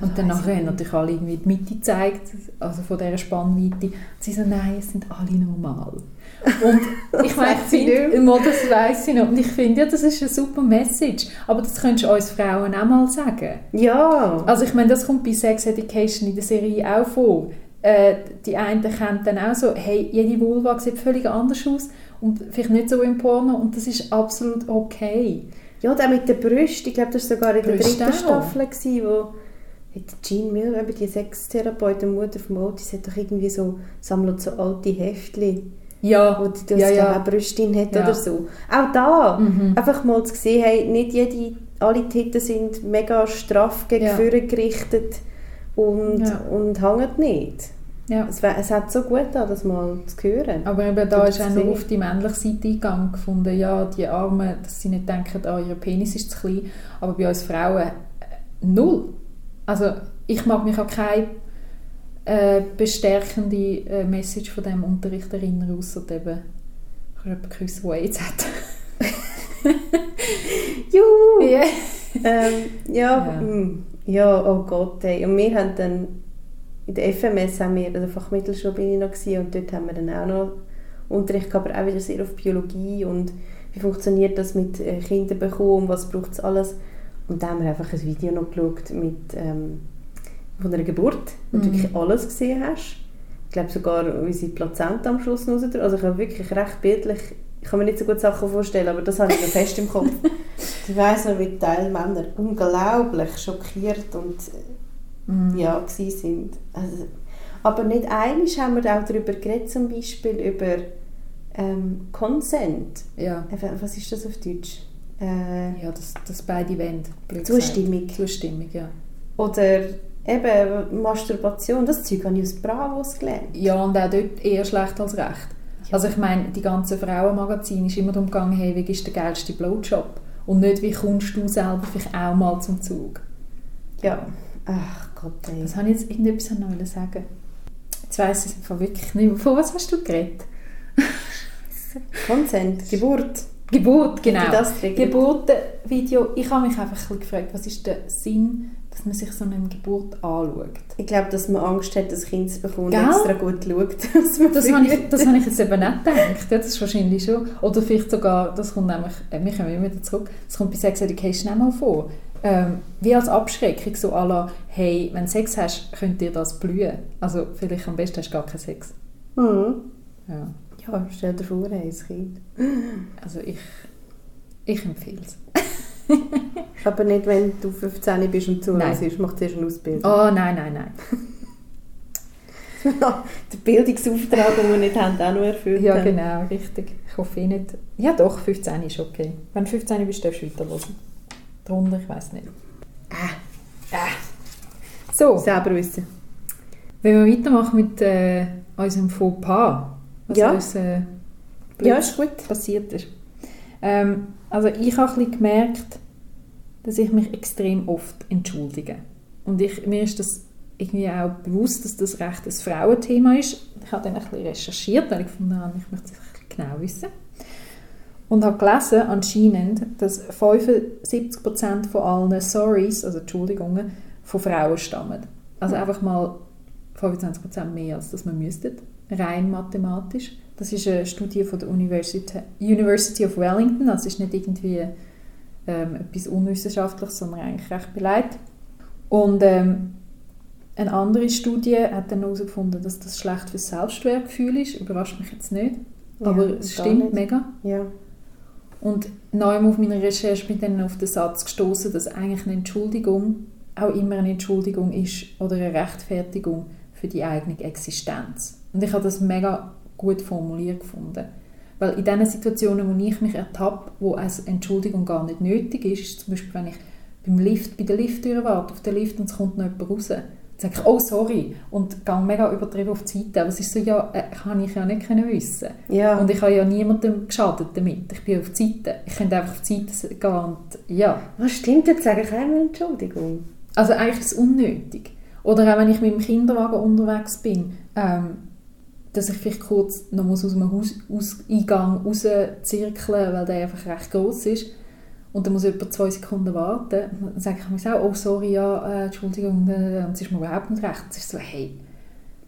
Und dann nachher haben natürlich alle irgendwie die Mitte gezeigt, also von dieser Spannweite. Und sie so, nein, es sind alle normal. Und ich meine, finde, das weiss ich noch. Und ich finde, ja, das ist eine super Message. Aber das könntest du uns Frauen auch mal sagen. Ja. Also ich meine, das kommt bei Sex Education in der Serie auch vor. Äh, die einen kennen dann auch so, hey, jede Vulva sieht völlig anders aus und vielleicht nicht so im Porno und das ist absolut okay. Ja, auch mit den Brüsten. Ich glaube, das war sogar in der Brüste dritten auch. Staffel, gewesen, wo Jean Mill, eben die Sextherapeutin, Mutter von Otis, hat doch irgendwie so, sammelt so alte Heftchen, Ja, wo die das ja, ja, auch Brüstin hat Ja. oder so. Auch da, Mhm. einfach mal zu sehen, hey, nicht jede, alle Titten sind mega straff gegen Ja. gerichtet und, Ja. und hängen nicht. ja. Es, es hat so gut an, das mal zu hören. Aber eben da ist auch noch auf die männliche Seite eingegangen gefunden, ja, die Armen, dass sie nicht denken, ah, ihr Penis ist zu klein, aber bei uns Frauen äh, null. Also ich mag mich an keine äh, bestärkende äh, Message von diesem Unterricht erinnern, ausser eben, ich habe jemanden geküsst, der AIDS hat. (laughs) Juhu! Ja. ähm, ja, Ja. mm, ja, oh Gott, ey. Und wir haben dann, in der FMS haben wir, der Fachmittelschule bin ich noch gewesen, und dort haben wir dann auch noch Unterricht gehabt, aber auch wieder sehr auf Biologie und wie funktioniert das mit äh, Kindern bekommen, was braucht es alles. Und da haben wir einfach ein Video noch geschaut mit, ähm, von einer Geburt, wo du Mhm. wirklich alles gesehen hast. Ich glaube sogar unsere Plazenta am Schluss raus. Also ich habe wirklich recht bildlich, ich kann mir nicht so gut Sachen vorstellen, aber das habe ich noch fest im Kopf. (laughs) Ich weiss noch, wie Teil Männer unglaublich schockiert und Mhm. ja, sind. Also, aber nicht einig haben wir auch darüber geredet, zum Beispiel über ähm, Consent. ja. Was ist das auf Deutsch? Äh, Ja, dass, dass beide wollen. Zustimmung. Zustimmung, ja. Oder eben Masturbation. Das Zeug habe ich aus Bravos gelernt. Ja, und auch dort eher schlecht als recht. Also ich meine, die ganzen Frauenmagazine ist immer darum gegangen, hey, wie ist der geilste Blowjob? Und nicht, wie kommst du selber vielleicht auch mal zum Zug? Ja. Ach Gott, ey. Das habe ich jetzt irgendetwas noch sagen. Jetzt weiss ich es einfach wirklich nicht mehr. Von was hast du geredet? (laughs) Consent, Geburt. Geburt, genau. Geburtenvideo. Ich habe mich einfach gefragt, was ist der Sinn, dass man sich so eine Geburt anschaut? Ich glaube, dass man Angst hat, das Kind zu bekommen und Gell? extra gut schaut. (laughs) dass man Das habe, ich, das habe ich jetzt eben nicht gedacht. Ja, das ist wahrscheinlich schon. Oder vielleicht sogar, das kommt nämlich, äh, wir kommen immer wieder zurück, das kommt bei Sex Education auch mal vor. Ähm, wie als Abschreckung, so à la, hey, wenn du Sex hast, könnt dir das blühen. Also vielleicht am besten hast du gar keinen Sex. Mhm. Ja. Ja, stell dir vor, ein Kind. Also ich, ich empfehle es. Aber nicht, wenn du 15 bist und zuhörst, mach zuerst eine Ausbildung. Oh nein, nein, nein. (laughs) Den Bildungsauftrag, den wir nicht haben, auch noch erfüllt Ja, genau, richtig. Ich hoffe eh nicht. Ja doch, 15 ist okay. Wenn du 15 bist, darfst du weiterhören. Darunter, ich weiß nicht. Ah, Ah. So. selber wissen. Wenn wir weitermachen mit äh, unserem Fauxpas, was Ja. uns äh, Ja, ist gut. passiert ist. Ähm, also ich habe ein bisschen gemerkt, dass ich mich extrem oft entschuldige. Und ich, mir ist das irgendwie auch bewusst, dass das recht ein Frauenthema ist. Ich habe dann ein bisschen recherchiert, weil ich gefunden habe, ich möchte es genau wissen. Und habe gelesen, anscheinend, dass 75% von allen Sorries, also Entschuldigungen, von Frauen stammen. Also einfach mal 25% mehr, als das man müsste, rein mathematisch. Das ist eine Studie von der University, University of Wellington, also ist nicht irgendwie ähm, etwas Unwissenschaftliches, sondern eigentlich recht beleidigt. Und ähm, eine andere Studie hat dann herausgefunden, dass das schlecht für das Selbstwertgefühl ist. Überrascht mich jetzt nicht. Aber Ja, es gar stimmt mega. Ja. Und neu auf meiner Recherche bin ich dann auf den Satz gestoßen, dass eigentlich eine Entschuldigung auch immer eine Entschuldigung ist oder eine Rechtfertigung für die eigene Existenz. Und ich habe das mega gut formuliert gefunden. Weil in diesen Situationen, wo ich mich ertappe, wo als Entschuldigung gar nicht nötig ist, ist zum Beispiel, wenn ich beim Lift, bei der Lifttür warte, auf den Lift und es kommt noch jemand raus, dann sage ich, oh sorry, und gehe mega übertrieben auf die Seite. Aber es ist so, ja, äh, kann ich ja nicht können wissen. Ja. Und ich habe ja niemandem geschadet damit. Ich bin auf die Seite. Ich könnte einfach auf die Seite gehen und ja. Was stimmt, jetzt sage ich einmal Entschuldigung. Also eigentlich ist es unnötig. Oder auch wenn ich mit dem Kinderwagen unterwegs bin, ähm, dass ich vielleicht kurz noch muss aus dem Haus, aus Eingang rauszirkeln weil der einfach recht groß ist. Und dann muss jemand zwei Sekunden warten. Dann sage ich mir auch, oh sorry, ja, äh, Entschuldigung, äh, es ist mir überhaupt nicht recht. Es ist so, hey,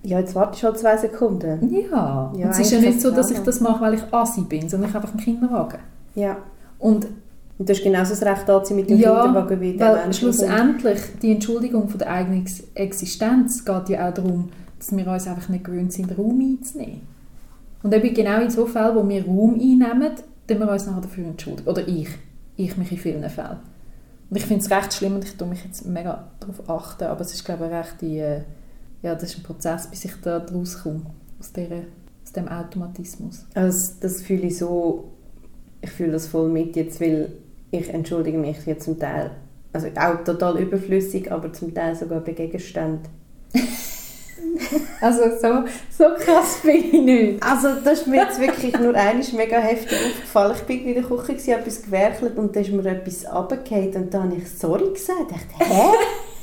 Ja, jetzt warte ich schon zwei Sekunden. ja. Ja, und es ist ja nicht so, dass ich das mache, weil ich assi bin, sondern ich einfach einen Kinderwagen. Ja. Und Und du hast genauso das Recht anziehen mit dem Ja, Kinderwagen wie der Weil schlussendlich die Entschuldigung von der eigenen Ex- Existenz geht ja auch darum, dass wir uns einfach nicht gewöhnt sind, Raum einzunehmen. Und eben genau in so Fällen, wo wir Raum einnehmen, tun wir uns nachher dafür entschuldigen. Oder ich. Ich mich in vielen Fällen. Und ich finde es recht schlimm und ich tue mich jetzt mega darauf achten, aber es ist glaube ich recht die, äh, ja, das ist ein Prozess, bis ich da rauskomme, aus, dieser, aus dem Automatismus. Also das fühle ich so, ich fühle das voll mit jetzt, weil ich entschuldige mich jetzt zum Teil, also auch total überflüssig, aber zum Teil sogar bei Gegenständen. (laughs) Also so, so krass bin ich nicht. Also das ist mir jetzt wirklich nur einmal mega heftig aufgefallen. Ich bin in der Küche, gewesen, habe etwas gewerkelt und da ist mir etwas runtergefallen und da habe ich «Sorry» gesagt. Ich dachte «Hä?»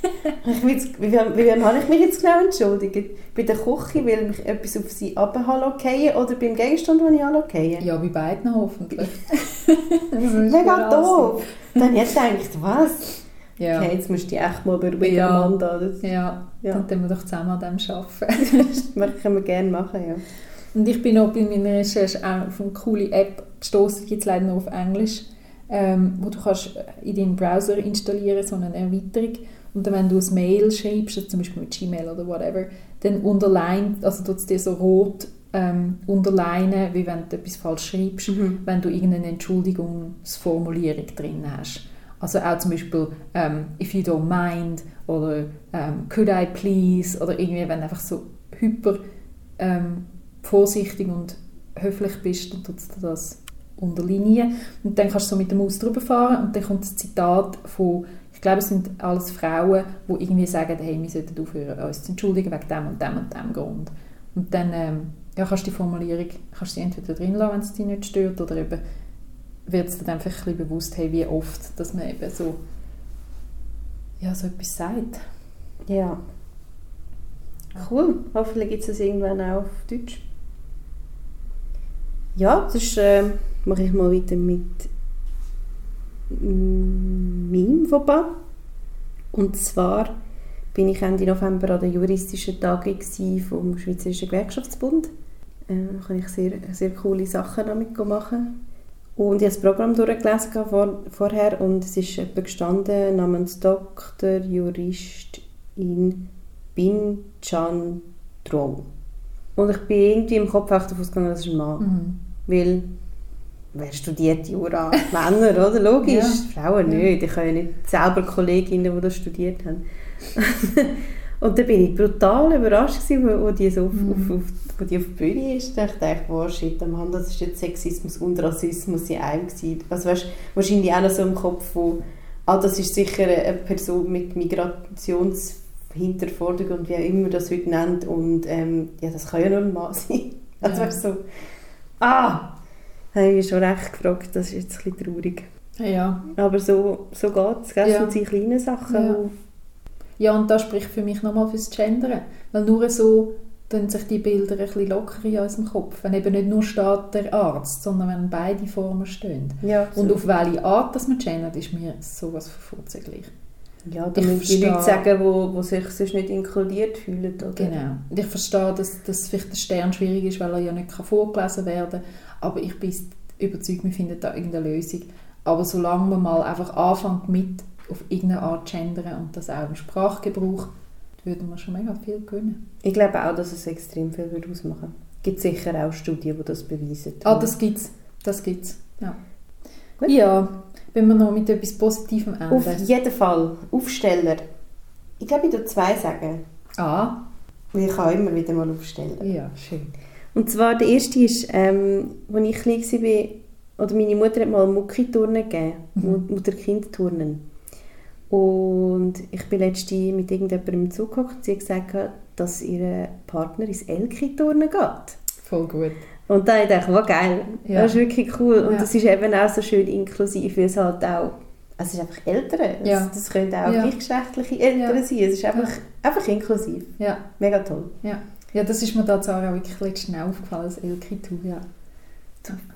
(laughs) ich jetzt, wie, wie, wie habe ich mich jetzt genau entschuldigt? Bei der Küche, weil mich etwas auf sie runterfallen oder beim Gegenstand, den ich runterfallen? Ja, bei beiden hoffentlich. (laughs) Das ist Mega doof. Dann habe ich gedacht, was? Ja. Okay, jetzt musst du dich echt mal beruhigen, Ja. Amanda. Das, Ja, Ja. dann tun wir doch zusammen an dem arbeiten. (laughs) das können wir gerne machen, ja. Und ich bin auch bei meiner Recherche auch auf eine coole App gestoßen, die gibt es leider nur auf Englisch, ähm, wo du kannst in deinen Browser installieren, so eine Erweiterung. Und dann, wenn du ein Mail schreibst, zum Beispiel mit Gmail oder whatever, dann unterlined, also tut es dir so rot ähm, unterlinen, wie wenn du etwas falsch schreibst, Mhm. wenn du irgendeine Entschuldigungsformulierung drin hast. Also auch zum Beispiel ähm, «if you don't mind» oder ähm, «could I please» oder irgendwie, wenn du einfach so hyper ähm, vorsichtig und höflich bist, dann tut dir das unterlinien. Und dann kannst du so mit der Maus drüber fahren und dann kommt das Zitat von, ich glaube, es sind alles Frauen, die irgendwie sagen, hey, wir sollten aufhören, uns zu entschuldigen wegen dem und dem und dem Grund. Und dann ähm, ja, kannst du die Formulierung kannst du entweder drin lassen, wenn es dich nicht stört, oder eben wird es dann einfach ein bewusst, hey, wie oft, dass man eben so, ja, so etwas sagt. Ja. Cool. Hoffentlich gibt es das irgendwann auch auf Deutsch. Ja, sonst äh, mache ich mal weiter mit meinem Fauxpas. Und zwar bin ich Ende November an der juristischen Tagung vom Schweizerischen Gewerkschaftsbund. Äh, da kann ich sehr, sehr coole Sachen damit machen. Und ich habe das Programm durchgelesen vor, vorher und es ist jemand gestanden namens Dr. Juristin Bin Chan Drow. Und ich bin irgendwie im Kopf echt davon ausgegangen, das ist ein Mann. Mhm. Weil, wer studiert Jura? (laughs) Männer, oder? Logisch. Ja. Frauen nicht. Ich habe ja nicht selber Kolleginnen, die das studiert haben. (laughs) und dann bin ich brutal überrascht, gewesen, wo, wo, die so auf, Mhm. auf, auf, die auf der Bühne ist. Da dachte ich, wow, shit, Mann, das ist jetzt Sexismus und Rassismus in einem gewesen. Also weißt, wahrscheinlich auch noch so im Kopf, wo, ah, das ist sicher eine Person mit Migrationshinterforderung und wie auch immer das heute nennt. Und ähm, ja, das kann ja nur ein Mann (laughs) sein. Also weißt, so, ah, habe ich mich schon recht gefragt, das ist jetzt ein bisschen traurig. Ja. Aber so, so geht es, das Ja. sind die kleinen Sachen. Ja. Ja, und das spricht für mich nochmal fürs Gendern. Weil nur so tun sich die Bilder ein bisschen lockerer in unserem Kopf. Wenn eben nicht nur steht der Arzt, sondern wenn beide Formen stehen. Ja, Und so. auf welche Art das man gendert, ist mir sowas von vorzüglich. ja, da ich müssen die Leute sagen, wo, wo sich sonst nicht inkludiert fühlen. Oder? Genau. Und ich verstehe, dass, dass vielleicht der Stern schwierig ist, weil er ja nicht kann vorgelesen werden kann. Aber ich bin überzeugt, wir finden da irgendeine Lösung. Aber solange man mal einfach anfängt mit auf irgendeine Art zu gendern und das auch im Sprachgebrauch, würden wir schon mega viel gewinnen. Ich glaube auch, dass es extrem viel würde ausmachen gibt es sicher auch Studien, die das beweisen. Ah, das gibt's. Das gibt's. Ja. Gut. ja, wenn wir noch mit etwas Positivem enden. Auf jeden Fall. Aufsteller. Ich glaube, ich würde zwei sagen. Ah, Weil ich kann immer wieder mal aufstellen. ja, schön. Und zwar, der erste ist, ähm, als ich klein war, oder meine Mutter hat mal Mucki-Turnen gegeben. Mhm. Mutter-Kind-Turnen. Und ich bin letztens mit irgendjemandem im Zug gehockt und sie hat gesagt, dass ihr Partner ins Elki-Turnen geht. Voll gut. Und da dachte ich, wow, geil, Ja. das ist wirklich cool. Und Ja. das ist eben auch so schön inklusiv, weil es halt auch, also es ist einfach Eltern. Es- Ja. Das können auch Ja. gleichgeschlechtliche Eltern Ja. sein. Es ist einfach, einfach inklusiv. Ja, Mega toll. ja. Ja, das ist mir da auch wirklich letztens schnell aufgefallen, das Elki-Tu, ja.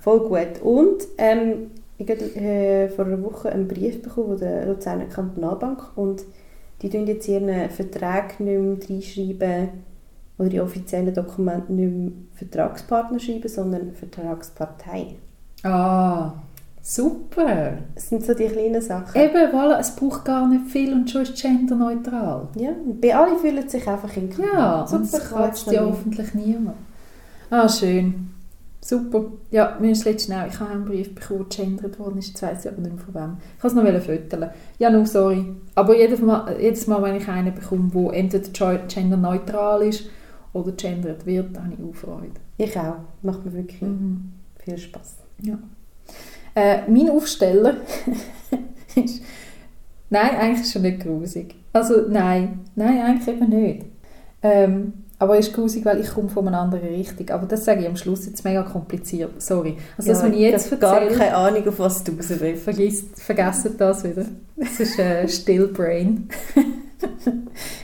Voll gut. Und ähm, ich habe äh, vor einer Woche einen Brief bekommen von der Luzerner Kantonalbank und die tun jetzt ihren Vertrag nicht mehr reinschreiben oder die offiziellen Dokumente nicht mehr Vertragspartner schreiben, sondern Vertragspartei. Ah, super. Das sind so die kleinen Sachen. Eben, voilà, es braucht gar nicht viel und schon ist genderneutral. Ja, und bei alle fühlen sich einfach inkludiert. Ja, und Super, es kratzt ja hoffentlich niemand. Ah, schön. Super. Ja, mir ist letztens auch, ich habe einen Brief bekommen, der gendert worden ist, jetzt weiss ich aber nicht mehr von wem. Ich kann es noch föteln. Ja, nur sorry. Aber jedes Mal, jedes Mal, wenn ich einen bekomme, der entweder ge- genderneutral ist oder gendert wird, habe ich auch Freude. Ich auch. Macht mir wirklich Mhm. viel Spaß. Äh, mein Aufsteller (laughs) ist... Nein, eigentlich ist er nicht grusig. Also nein, nein, eigentlich eben nicht. Ähm, aber er ist grusig, weil ich komme von einer anderen Richtung. Aber das sage ich am Schluss jetzt mega kompliziert. Sorry. Also das, was ich jetzt habe gar keine Ahnung, auf was du raus willst. vergisst, vergessen das wieder. Das ist äh, (laughs) Stillbrain.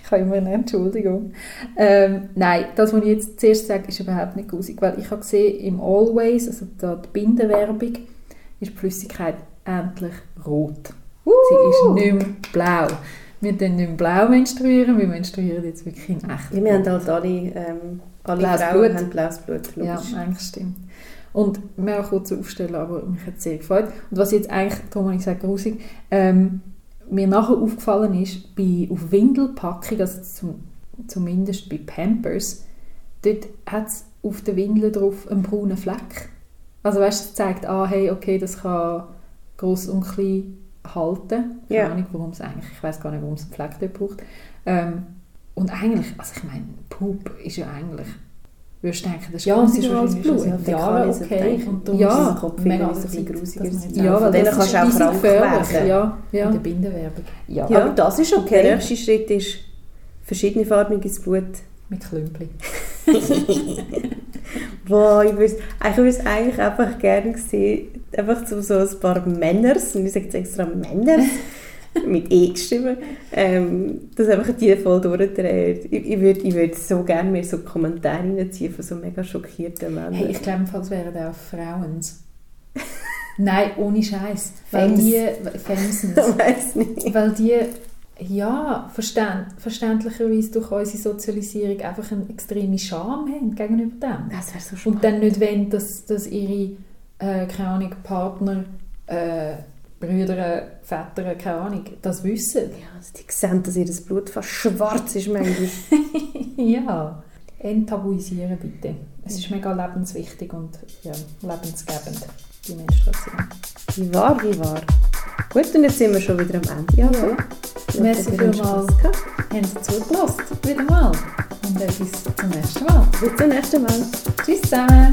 ich habe immer eine Entschuldigung. Ähm, nein, das, was ich jetzt zuerst sage, ist überhaupt nicht grusig, weil ich habe gesehen, im Always, also da die Bindenwerbung, ist die Flüssigkeit endlich rot. Sie ist nicht mehr blau. Wir tun nicht mehr blau menstruieren, wir menstruieren jetzt wirklich in echt. Ja, wir haben halt alle, ähm, alle Blaues Frauen Blut. haben blaues Blut, Ja, logisch. eigentlich stimmt. Und wir haben kurz aufstellen, aber mich hat es sehr gefreut. Und was jetzt eigentlich, darum habe ich gesagt, grusig, ähm, mir nachher aufgefallen ist, bei, auf Windelpackung, also zum, zumindest bei Pampers, dort hat es auf der Windel drauf einen braunen Fleck. Also weißt du, es zeigt an, hey, okay, das kann gross und klein halten. Keine Ja. Ahnung, warum es eigentlich, ich weiß gar nicht, warum es einen Fleck dort braucht. Ähm, und eigentlich, also ich meine, Pup ist ja eigentlich, würdest du denken, das ist Ja, ist grusiger als Blut. Ja, okay. Und darum Ja, ist Kopf mega ist ein bisschen grusiger. Ja, Von weil denen kannst du auch krank werden. Ja, ja. In der Bindenwerbung. ja. Ja, aber das ist okay. Der nächste Schritt ist verschiedenefarbiges Blut. Mit Klümpli. (laughs) Wow, ich würde ich würde es eigentlich einfach gerne sehen, einfach so, so ein paar Männers, und ich sage jetzt extra Männers, (laughs) mit E geschrieben, ähm, dass einfach die voll durchdreht. Ich, ich würde ich würd so gerne mir so Kommentare reinziehen von so mega schockierten Männern. Hey, ich glaube, es wären auch Frauen. Nein, ohne Scheiß. Weil die, Femsens. ich (laughs) weiß nicht. weil die, ja, verständ, verständlicherweise durch unsere Sozialisierung einfach eine extreme Scham haben gegenüber dem. Das wäre so spannend. Und dann nicht wollen, dass, dass ihre, äh, keine Ahnung, Partner, äh, Brüder, Väter, keine Ahnung, das wissen. Ja, also die sehen, dass ihr das Blut fast schwarz ist manchmal. (laughs) ja. Enttabuisieren bitte. Es ist mega lebenswichtig und ja, lebensgebend, die Menstruation. Wie wahr, wie wahr. Gut, und jetzt sind wir schon wieder am Ende. Ja, so. Merci vielmals. Haben Sie zugelassen? Wieder mal. Und dann bis zum nächsten Mal. Bis zum nächsten Mal. Tschüss zusammen.